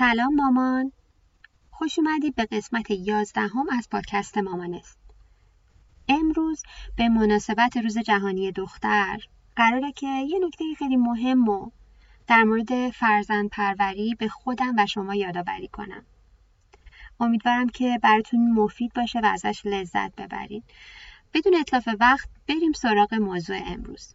سلام مامان. خوش اومدید به قسمت یازدهم از پادکست مامان است. امروز به مناسبت روز جهانی دختر قراره که یه نکته خیلی مهم و در مورد فرزند پروری به خودم و شما یادآوری کنم. امیدوارم که براتون مفید باشه و ازش لذت ببرید بدون اطلاف وقت بریم سراغ موضوع امروز.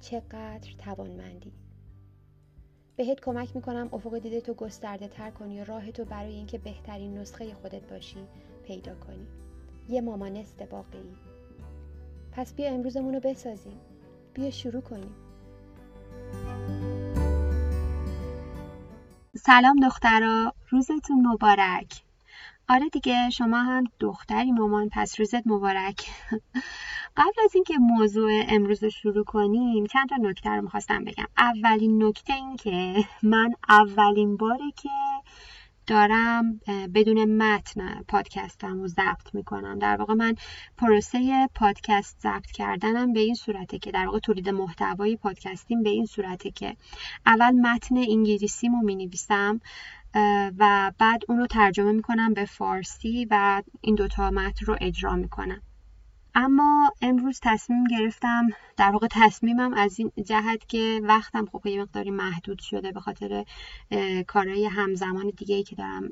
چقدر توانمندی. بهت کمک می‌کنم افق دیده تو گسترده تر کنی و راه تو برای اینکه بهترین نسخه خودت باشی پیدا کنی. یه مامانست واقعی پس بیا امروزمون رو بسازیم. بیا شروع کنیم. سلام دخترا روزتون مبارک. آره دیگه شما هم دختری مامان پس روزت مبارک. قبل از اینکه موضوع امروز رو شروع کنیم چند تا نکته رو می‌خواستم بگم. اولین نکته این که من اولین باره که دارم بدون متن پادکستم رو ضبط می‌کنم. در واقع من پروسه پادکست ضبط کردنم به این صورته که در واقع تولید محتوای پادکستیم به این صورته که اول متن انگلیسیمو می‌نویسم و بعد اون رو ترجمه می‌کنم به فارسی و این دوتا متن رو اجرا می‌کنم. اما امروز تصمیم گرفتم در واقع تصمیمم از این جهت که وقتم خب یه مقداری محدود شده به خاطر کارهای همزمان دیگه ای که دارم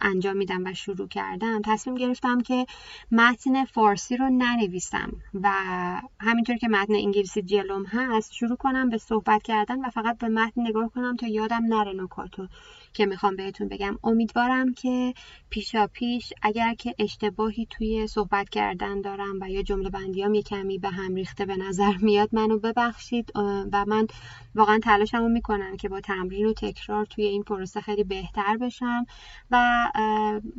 انجام میدم و شروع کردم. تصمیم گرفتم که متن فارسی رو ننویسم و همینطور که متن انگلیسی جلوم هست شروع کنم به صحبت کردن و فقط به متن نگاه کنم تا یادم نره نکاتو. که می‌خوام بهتون بگم. امیدوارم که پیشا پیش اگر که اشتباهی توی صحبت کردن دارم و یا جمله بندیام یه کمی به هم ریخته به نظر میاد منو ببخشید. و من واقعا تلاشمو می‌کنم که با تمرین و تکرار توی این پروسه خیلی بهتر بشم. و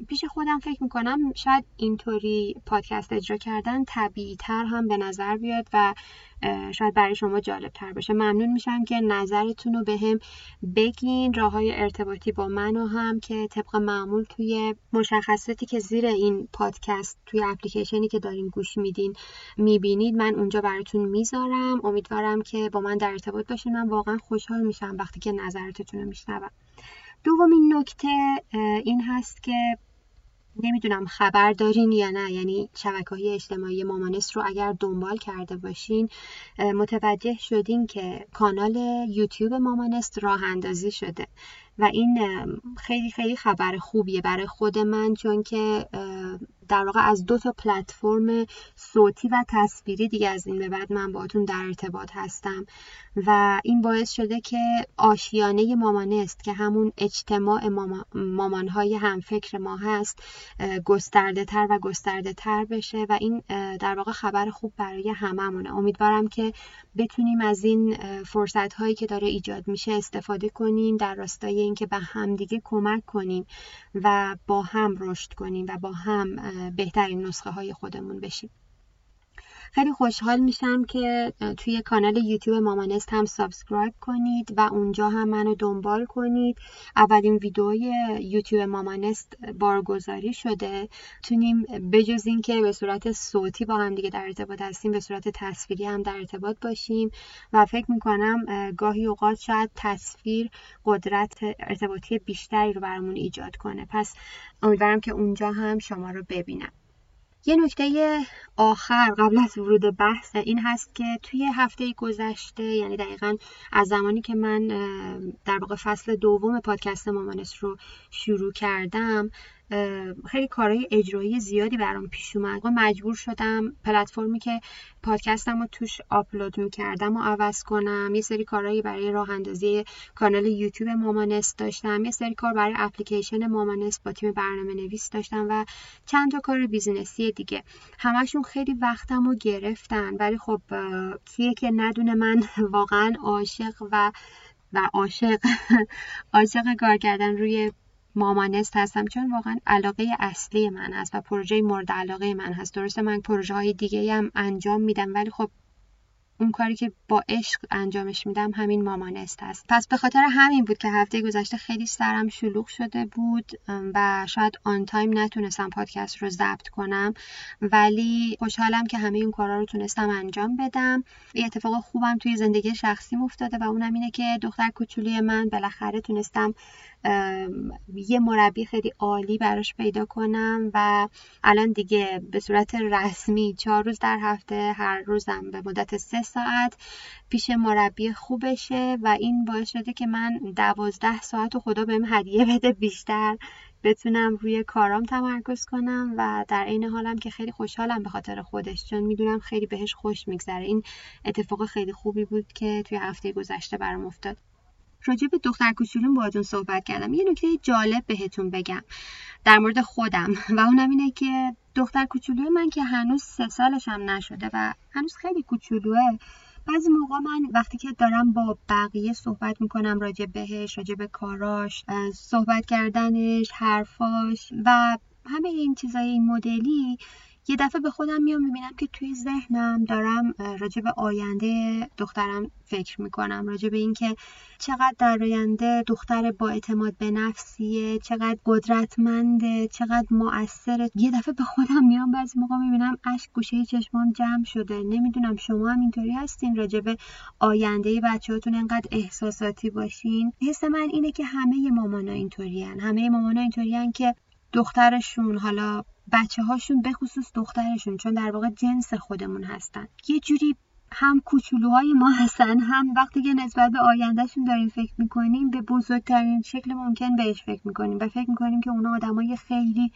پیش خودم فکر می‌کنم شاید اینطوری پادکست اجرا کردن طبیعی تر هم به نظر بیاد و شاید برای شما جالب تر باشه. ممنون میشم که نظرتون رو به هم بگین. راه های ارتباطی با من و هم که طبق معمول توی مشخصاتی که زیر این پادکست توی اپلیکیشنی که دارین گوش میدین می‌بینید من اونجا براتون می‌ذارم. امیدوارم که با من در ارتباط باشین. من واقعا خوشحال میشم وقتی که نظرتتون رو میشنوم. دومین نکته این هست که نمی‌دونم خبر دارین یا نه. یعنی شبکه های اجتماعی مامانست رو اگر دنبال کرده باشین متوجه شدین که کانال یوتیوب مامانست راه اندازی شده. و این خیلی خیلی خبر خوبیه برای خود من چون که در واقع از دو تا پلتفرم صوتی و تصویری دیگه از این به بعد من باهاتون در ارتباط هستم. و این باعث شده که آشیانه مامانست که همون اجتماع مامانهای همفکر ما هست گسترده تر و گسترده تر بشه و این در واقع خبر خوب برای هممونه. امیدوارم که بتونیم از این فرصت هایی که داره ایجاد میشه استفاده کنیم در راستای اینکه به همدیگه کمک کنیم و با هم رشد کنیم و با هم بهترین نسخه های خودمون بشیم. خیلی خوشحال میشم که توی کانال یوتیوب مامانست هم subscribe کنید و اونجا هم منو دنبال کنید. اولین ویدیوی یوتیوب مامانست بارگذاری شده. تونیم بجز اینکه به صورت صوتی با هم دیگه در ارتباط هستیم به صورت تصویری هم در ارتباط باشیم و فکر می‌کنم گاهی اوقات شاید تصویر قدرت ارتباطی بیشتری رو برامون ایجاد کنه. پس امیدوارم که اونجا هم شما رو ببینم. یه نکته آخر قبل از ورود بحث این هست که توی هفته گذشته یعنی دقیقا از زمانی که من در واقع فصل دوم پادکست مامانس رو شروع کردم خیلی کارهای اجرایی زیادی برام پیش اومد. مجبور شدم پلتفرمی که پادکستم رو توش آپلود می‌کردم و عوض کنم. یه سری کارهایی برای راه اندازی کانال یوتیوب مامانست داشتم. یه سری کار برای اپلیکیشن مامانست با تیم برنامه نویس داشتم و چند تا کار business ی دیگه. همشون خیلی وقتم رو گرفتن. ولی خب کیه که ندونه من واقعا عاشق و و عاشق عاشق کار کردن روی مامانست هستم. چون واقعا علاقه اصلی من هست و پروژه مورد علاقه من هست. درسته من پروژه های دیگه هم انجام میدم ولی خب اون کاری که با عشق انجامش میدم همین مامانست هست. پس به خاطر همین بود که هفته گذشته خیلی سرم شلوغ شده بود و شاید آن تایم نتونستم پادکست رو ضبط کنم. ولی خوشحالم که همه اون کارا رو تونستم انجام بدم. یه اتفاق خوبم توی زندگی شخصی افتاده و اونم اینه که دختر کوچولی من بالاخره تونستم یه مربی خیلی عالی براش پیدا کنم و الان دیگه به صورت رسمی چهار روز در هفته هر روزم به مدت سه ساعت پیش مربی خوبشه و این باعث شده که من دوازده ساعت و خدا بهم هدیه بده بیشتر بتونم روی کارام تمرکز کنم و در عین حالم که خیلی خوشحالم به خاطر خودش چون می‌دونم خیلی بهش خوش میگذره. این اتفاق خیلی خوبی بود که توی هفته گذشته برام افتاد. راجع به دختر کوچولوم باهاتون صحبت کردم. یه نکته جالب بهتون بگم. در مورد خودم. و اونم اینه که دختر کوچولوی من که هنوز سه سالش هم نشده و هنوز خیلی کوچولوه. بعضی موقع من وقتی که دارم با بقیه صحبت می‌کنم راجع بهش راجع به کاراش صحبت کردنش حرفاش و همه این چیزای این مدلی یه دفعه به خودم میام می‌بینم که توی ذهنم دارم راجع به آینده دخترم فکر می‌کنم راجع به اینکه چقدر در آینده دختر با اعتماد به نفسیه چقدر قدرتمنده چقدر مؤثره. یه دفعه به خودم میام بعضی موقع می‌بینم اشک گوشه چشمام جمع شده. نمی‌دونم شما هم اینطوری هستین راجع به آینده بچهاتون انقدر احساساتی باشین؟ حس من اینه که همه مامانا اینطورین همه مامانا اینطورین که دخترشون حالا بچه هاشون به خصوص دخترشون چون در واقع جنس خودمون هستن. یه جوری هم کوچولوهای ما هستن هم وقتی که نسبت به آیندهشون داریم فکر می‌کنیم به بزرگترین شکل ممکن بهش فکر می‌کنیم و فکر می‌کنیم که اونا آدمای خیلی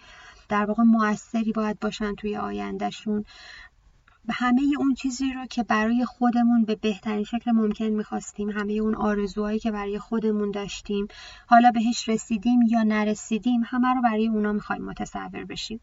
در واقع موثری باید باشن توی آیندهشون. همه اون چیزی رو که برای خودمون به بهترین شکل ممکن می‌خواستیم همه اون آرزوهایی که برای خودمون داشتیم حالا بهش رسیدیم یا نرسیدیم همه رو برای اونا می‌خوایم متصور بشیم.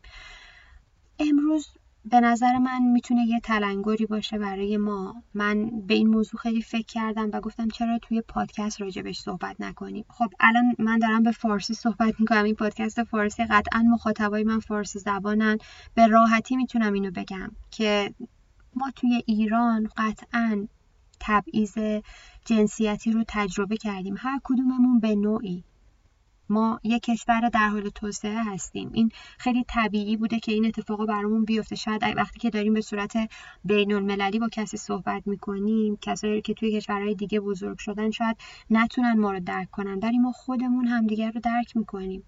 امروز به نظر من می‌تونه یه تلنگری باشه برای ما. من به این موضوع خیلی فکر کردم و گفتم چرا توی پادکست راجبش صحبت نکنیم. خب الان من دارم به فارسی صحبت می‌کنم. این پادکست فارسی قطعا مخاطبای من فارسی زبانن. به راحتی می‌تونم اینو بگم که ما توی ایران قطعا تبعیض جنسیتی رو تجربه کردیم. هر کدوممون به نوعی. ما یک کشور در حال توسعه هستیم. این خیلی طبیعی بوده که این اتفاق برامون بیفته. شاید وقتی که داریم به صورت بین المللی با کسی صحبت می‌کنیم کسایی که توی کشورهای دیگه بزرگ شدن شاید نتونن ما رو درک کنن. ولی ما خودمون همدیگر رو درک می‌کنیم.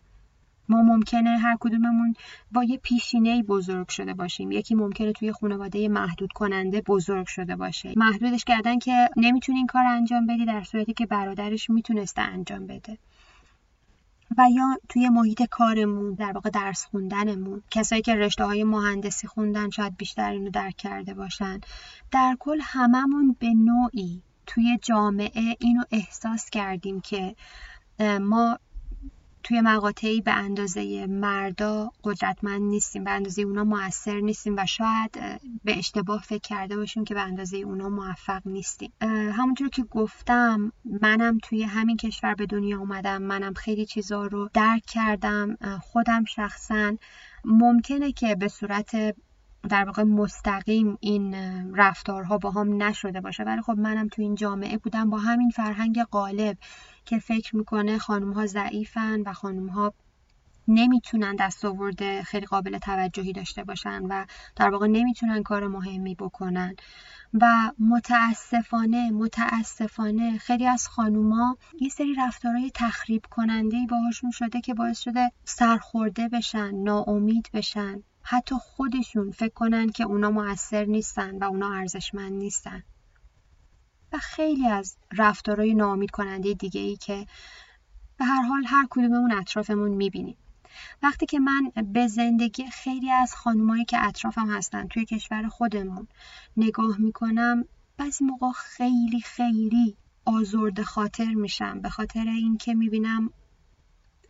ما ممکنه هر کدوممون با یه پیشینه بزرگ شده باشیم. یکی ممکنه توی خانواده محدود کننده بزرگ شده باشه. محدودش کردن که نمی‌تونی این کار انجام بدی در صورتی که برادرش می‌تونسته انجام بده. و یا توی محیط کارمون در واقع درس خوندنمون. کسایی که رشته های مهندسی خوندن شاید بیشتر اینو درک کرده باشن. در کل هممون به نوعی توی جامعه اینو احساس کردیم که ما توی مقاطعی به اندازه مردا قدرتمند نیستیم به اندازه اونا موثر نیستیم و شاید به اشتباه فکر کرده باشیم که به اندازه اونا موفق نیستیم. همونطور که گفتم منم توی همین کشور به دنیا اومدم منم خیلی چیزا رو درک کردم خودم شخصا. ممکنه که به صورت در واقع مستقیم این رفتارها با هم نشده باشه. ولی خب منم تو این جامعه بودم با همین فرهنگ غالب که فکر می‌کنه خانم ها ضعیفن و خانم ها نمی‌تونن دستاورد خیلی قابل توجهی داشته باشن و در واقع نمی‌تونن کار مهمی بکنن. و متاسفانه متاسفانه خیلی از خانوما یه سری رفتارهای تخریب کننده باهاشون شده که باعث شده سرخورده بشن ناامید بشن. حتی خودشون فکر کنن که اونا موثر نیستن و اونا ارزشمند نیستن. و خیلی از رفتارهای ناامید کننده دیگه ای که به هر حال هر کدوممون اطرافمون می‌بینیم. وقتی که من به زندگی خیلی از خانمایی که اطرافم هستن توی کشور خودمون نگاه می‌کنم بعضی موقع خیلی خیلی آزرد خاطر میشم به خاطر اینکه می‌بینم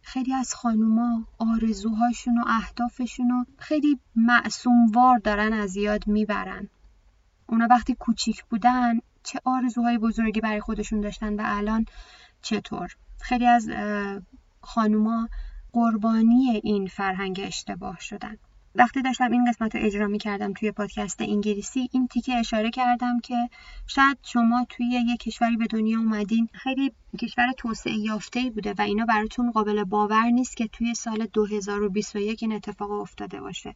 خیلی از خانوما آرزوهاشون و اهدافشون رو خیلی معصوموار دارن از یاد می‌برن. اونا وقتی کوچیک بودن چه آرزوهای بزرگی برای خودشون داشتن و الان چطور؟ خیلی از خانوما قربانی این فرهنگ اشتباه شدن. وقتی داشتم این قسمت رو اجرا می کردم توی پادکست انگلیسی این تیکه اشاره کردم که شاید شما توی یه کشوری به دنیا اومدین خیلی کشور توسعه یافته بوده و اینا براتون قابل باور نیست که توی سال 2021 این اتفاق افتاده باشه.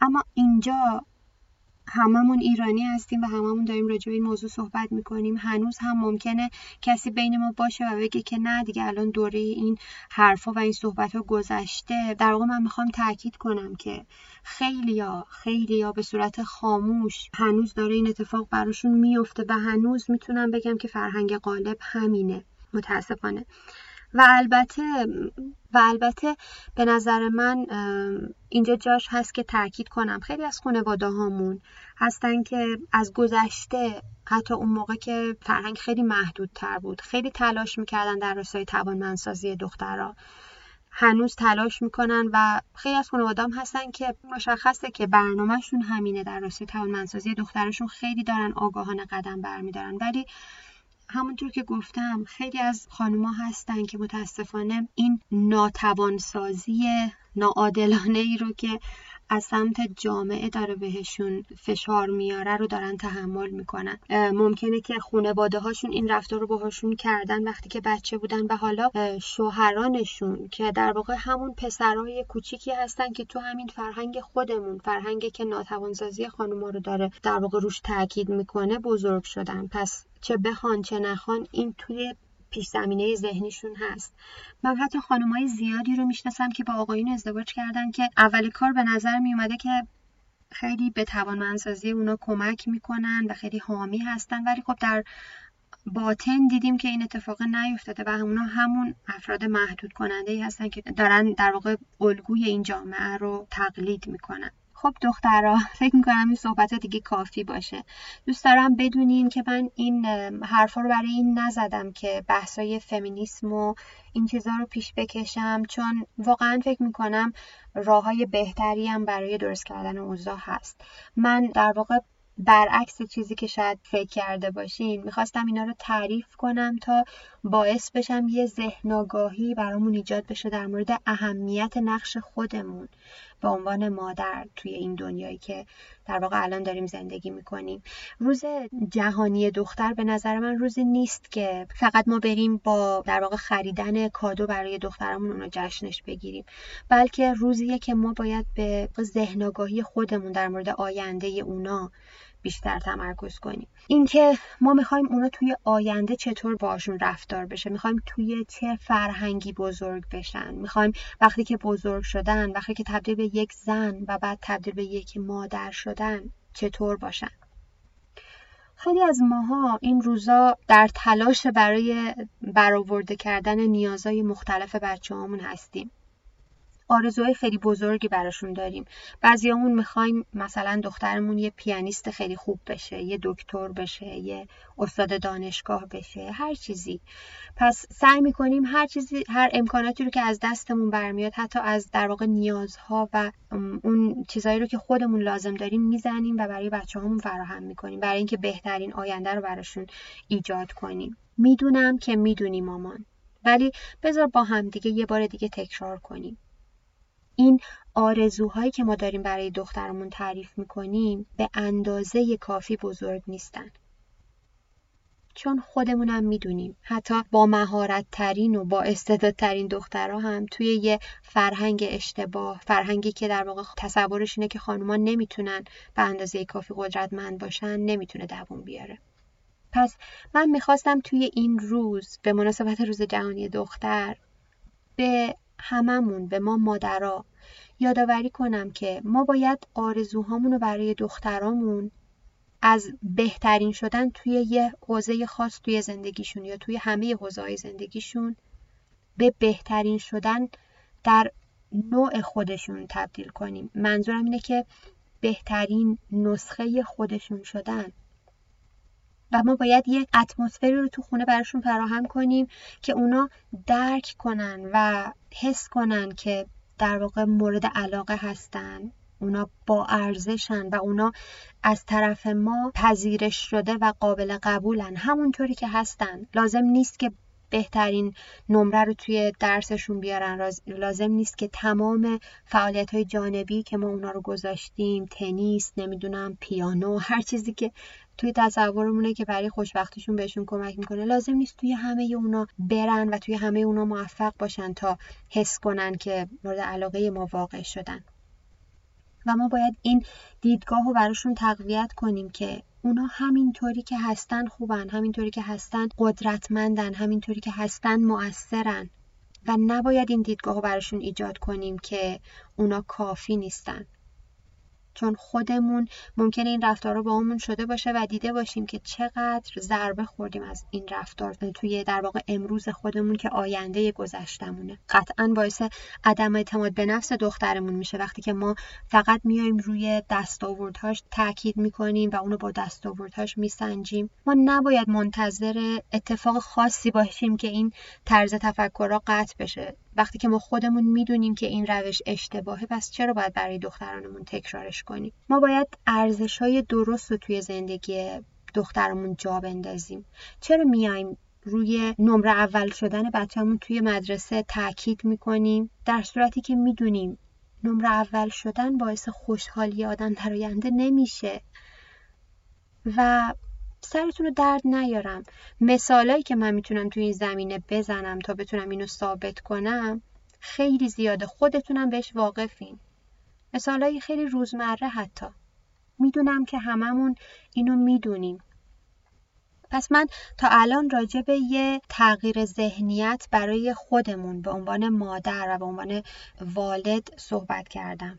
اما اینجا هممون ایرانی هستیم و هممون داریم راجع به این موضوع صحبت می‌کنیم. هنوز هم ممکنه کسی بین ما باشه و بگه که نه دیگه الان دوره این حرفا و این صحبت ها گذشته. در واقع من می‌خوام تاکید کنم که خیلیا خیلیا به صورت خاموش هنوز داره این اتفاق براشون میفته و هنوز می‌تونم بگم که فرهنگ غالب همینه. متاسفانه. و البته و البته به نظر من اینجا جاش هست که تاکید کنم. خیلی از خانواده هامون هستن که از گذشته حتی اون موقع که فرهنگ خیلی محدودتر بود خیلی تلاش می‌کردن در راستای توانمندسازی دخترها هنوز تلاش می‌کنن و خیلی از خانواده هم هستن که مشخصه که برنامهشون همینه در راستای توانمندسازی دخترشون خیلی دارن آگاهانه قدم برمیدارن. ولی همونطور که گفتم خیلی از خانوما هستن که متاسفانه این ناتوانسازی ناعادلانه ای رو که از سمت جامعه داره بهشون فشار میاره رو دارن تحمل می‌کنن. ممکنه که خانواده هاشون این رفتار رو باهاشون کردن وقتی که بچه بودن و حالا شوهرانشون که در واقع همون پسرای کوچیکی هستن که تو همین فرهنگ خودمون فرهنگی که ناتوانسازی خانوما رو داره در واقع روش تاکید می‌کنه بزرگ شدن. پس چه بخوان چه نخوان این توی پیش زمینه ذهنیشون هست. من حتی خانمای زیادی رو می‌شناسم که با آقایون ازدواج کردن که اول کار به نظر میومده که خیلی به توانمندسازی اونا کمک می‌کنن و خیلی حامی هستن. ولی خب در باطن دیدیم که این اتفاق نیفتاده و اونا همون افراد محدود کننده ای هستن که دارن در واقع الگوی این جامعه رو تقلید می‌کنن. خب دخترها فکر می‌کنم این صحبت دیگه کافی باشه. دوست دارم بدونین که من این حرفا رو برای این نزدم که بحثای فمینیسم و این چیزها رو پیش بکشم چون واقعا فکر می‌کنم راه های بهتری هم برای درست کردن اوضاع هست. من در واقع برعکس چیزی که شاید فکر کرده باشین می‌خواستم اینا رو تعریف کنم تا باعث بشم یه ذهن آگاهی برامون ایجاد بشه در مورد اهمیت نقش خودمون به عنوان مادر توی این دنیایی که در واقع الان داریم زندگی می‌کنیم. روز جهانی دختر به نظر من روزی نیست که فقط ما بریم با در واقع خریدن کادو برای دخترمون اونو جشنش بگیریم بلکه روزیه که ما باید به ذهن آگاهی خودمون در مورد آینده اونا بیشتر تمرکز کنیم. اینکه ما می‌خوایم اونا توی آینده چطور باشون رفتار بشه. می‌خوایم توی چه فرهنگی بزرگ بشن. می‌خوایم وقتی که بزرگ شدن وقتی که تبدیل به یک زن و بعد تبدیل به یک مادر شدن چطور باشن. خیلی از ماها این روزا در تلاش برای برآورده کردن نیازهای مختلف بچه هامون هستیم. آرزوهای خیلی بزرگی براشون داریم. بعضیامون می‌خوایم مثلا دخترمون یه پیانیست خیلی خوب بشه یه دکتر بشه یه استاد دانشگاه بشه هر چیزی. پس سعی می‌کنیم هر چیزی هر امکاناتی رو که از دستمون برمیاد حتی از در واقع نیازها و اون چیزهایی رو که خودمون لازم داریم می‌زنیم و برای بچه همون فراهم می‌کنیم. برای اینکه بهترین آینده رو براشون ایجاد کنیم. می‌دونم که می‌دونی مامان. ولی بذار با هم دیگه یه بار دیگه تکرار کنیم. این آرزوهایی که ما داریم برای دخترمون تعریف می‌کنیم به اندازه کافی بزرگ نیستن. چون خودمونم می‌دونیم حتی با مهارت ترین و با استعدادترین دخترها هم توی یه فرهنگ اشتباه فرهنگی که در واقع تصورش اینه که خانومان نمی‌تونن به اندازه کافی قدرتمند باشن نمی‌تونه دووم بیاره. پس من می‌خواستم توی این روز به مناسبت روز جهانی دختر به هممون به ما مادرها یادآوری کنم که ما باید آرزوهامون رو برای دخترامون از بهترین شدن توی یه حوزه خاص توی زندگیشون یا توی همه حوزه زندگیشون به بهترین شدن در نوع خودشون تبدیل کنیم. منظورم اینه که بهترین نسخه خودشون شدن. و ما باید یه اتمسفری رو تو خونه براشون فراهم کنیم که اونا درک کنن و حس کنن که در واقع مورد علاقه هستن. اونا با ارزشن و اونا از طرف ما پذیرش شده و قابل قبولن. همونطوری که هستن. لازم نیست که بهترین نمره رو توی درسشون بیارن. لازم نیست که تمام فعالیت های جانبی که ما اونا رو گذاشتیم تنیس نمی‌دونم پیانو هر چیزی که توی تصورمونه که برای خوشبختیشون بهشون کمک می‌کنه. لازم نیست توی همه اونا برن و توی همه اونا موفق باشن تا حس کنن که مورد علاقه ما واقع شدن. و ما باید این دیدگاه رو براشون تقویت کنیم که اونا همینطوری که هستن خوبن همینطوری که هستن قدرتمندن همینطوری که هستن مؤثرن. و نباید این دیدگاه رو براشون ایجاد کنیم که اونا کافی نیستن. چون خودمون ممکنه این رفتارها با همون شده باشه و دیده باشیم که چقدر ضربه خوردیم از این رفتار توی در واقع امروز خودمون که آینده گذشتمونه قطعا باعث عدم اعتماد به نفس دخترمون میشه. وقتی که ما فقط میایم روی دستاوردهاش تاکید می‌کنیم و اونو با دستاوردهاش میسنجیم ما نباید منتظر اتفاق خاصی باشیم که این طرز تفکرها قطع بشه. وقتی که ما خودمون می‌دونیم که این روش اشتباهه پس چرا باید برای دخترانمون تکرارش کنیم؟ ما باید ارزش های درست رو توی زندگی دخترمون جا بندازیم. چرا میایم روی نمره اول شدن بچهمون توی مدرسه تاکید می‌کنیم؟ در صورتی که می‌دونیم نمره اول شدن باعث خوشحالی آدم در آینده نمیشه. و سرتون رو درد نیارم. مثالایی که من می‌تونم توی این زمینه بزنم تا بتونم اینو ثابت کنم خیلی زیاده. خودتونم بهش واقفین. مثالایی خیلی روزمره حتی. می‌دونم که هممون اینو می‌دونیم. پس من تا الان راجع به یه تغییر ذهنیت برای خودمون به عنوان مادر و به عنوان والد صحبت کردم.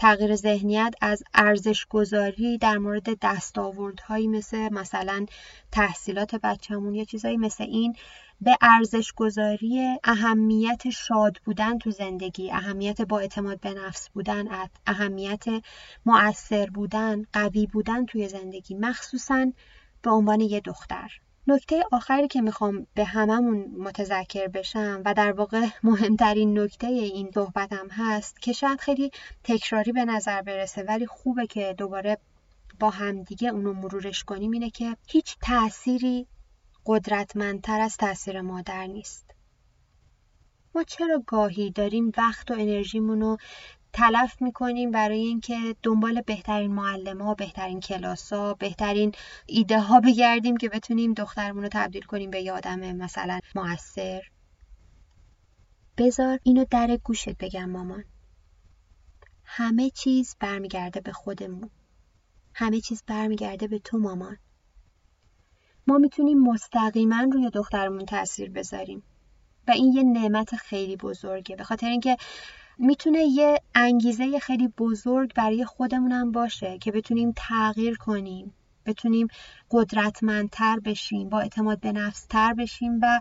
تغییر ذهنیت از ارزش گذاری در مورد دستاوردهایی مثل مثلا تحصیلات بچهمون یا چیزایی مثل این به ارزش گذاری اهمیت شاد بودن تو زندگی اهمیت با اعتماد به نفس بودن اهمیت مؤثر بودن قوی بودن توی زندگی مخصوصا به عنوان یه دختر. نکته آخری که می‌خوام به هممون متذکر بشم و در واقع مهمترین نکته این صحبتم هست که شاید خیلی تکراری به نظر برسه ولی خوبه که دوباره با همدیگه اونو مرورش کنیم اینه که هیچ تأثیری قدرتمندتر از تاثیر مادر نیست. ما چرا گاهی داریم وقت و انرژیمون رو تلف می‌کنیم برای اینکه دنبال بهترین معلم ها بهترین کلاس ها بهترین ایده ها بگردیم که بتونیم دخترمون رو تبدیل کنیم به یادم مثلا موثر. بذار اینو در گوشت بگم مامان. همه چیز برمیگرده به خودمون. همه چیز برمیگرده به تو مامان. ما می‌تونیم مستقیما روی دخترمون تاثیر بذاریم. و این یه نعمت خیلی بزرگه. به خاطر اینکه می‌تونه یه انگیزه خیلی بزرگ برای خودمونم باشه که بتونیم تغییر کنیم بتونیم قدرتمندتر بشیم با اعتماد به نفس تر بشیم و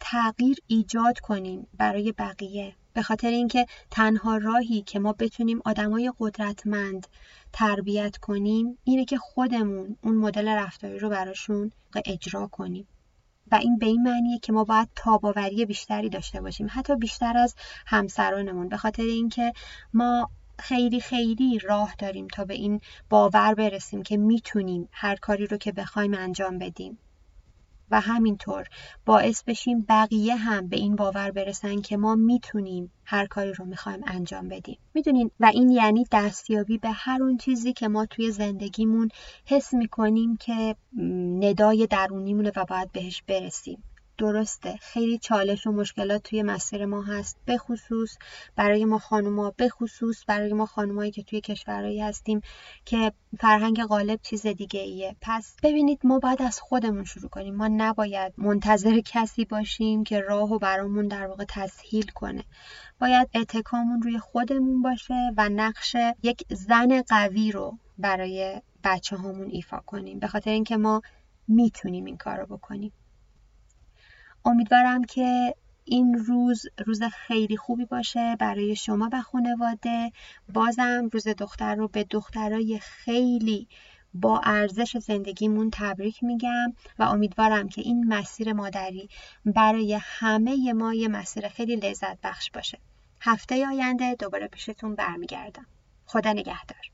تغییر ایجاد کنیم برای بقیه. به خاطر اینکه تنها راهی که ما بتونیم آدمای قدرتمند تربیت کنیم اینه که خودمون اون مدل رفتاری رو براشون اجرا کنیم. و این به این معنیه که ما باید تاباوری بیشتری داشته باشیم حتی بیشتر از همسرانمون. به خاطر اینکه ما خیلی خیلی راه داریم تا به این باور برسیم که می‌تونیم هر کاری رو که بخوایم انجام بدیم. و همینطور باعث بشیم بقیه هم به این باور برسن که ما می‌تونیم هر کاری رو می‌خوایم انجام بدیم. می‌دونین؟ و این یعنی دستیابی به هر اون چیزی که ما توی زندگیمون حس می‌کنیم که ندای درونیمونه و باید بهش برسیم. درسته. خیلی چالش و مشکلات توی مسیر ما هست. به خصوص برای ما خانوما به خصوص برای ما خانومایی که توی کشورهایی هستیم که فرهنگ غالب چیز دیگه ایه. پس ببینید ما باید از خودمون شروع کنیم. ما نباید منتظر کسی باشیم که راه و برامون در واقع تسهیل کنه. باید اتکامون روی خودمون باشه و نقش یک زن قوی رو برای بچه هامون ایفا کنیم. به خاطر اینکه ما می‌تونیم این کار رو بکنیم. امیدوارم که این روز روز خیلی خوبی باشه برای شما و خانواده. بازم روز دختر رو به دخترای خیلی با ارزش زندگیمون تبریک میگم و امیدوارم که این مسیر مادری برای همه ما یه مسیر خیلی لذت بخش باشه. هفته آینده دوباره پیشتون برمیگردم. خدا نگهدار.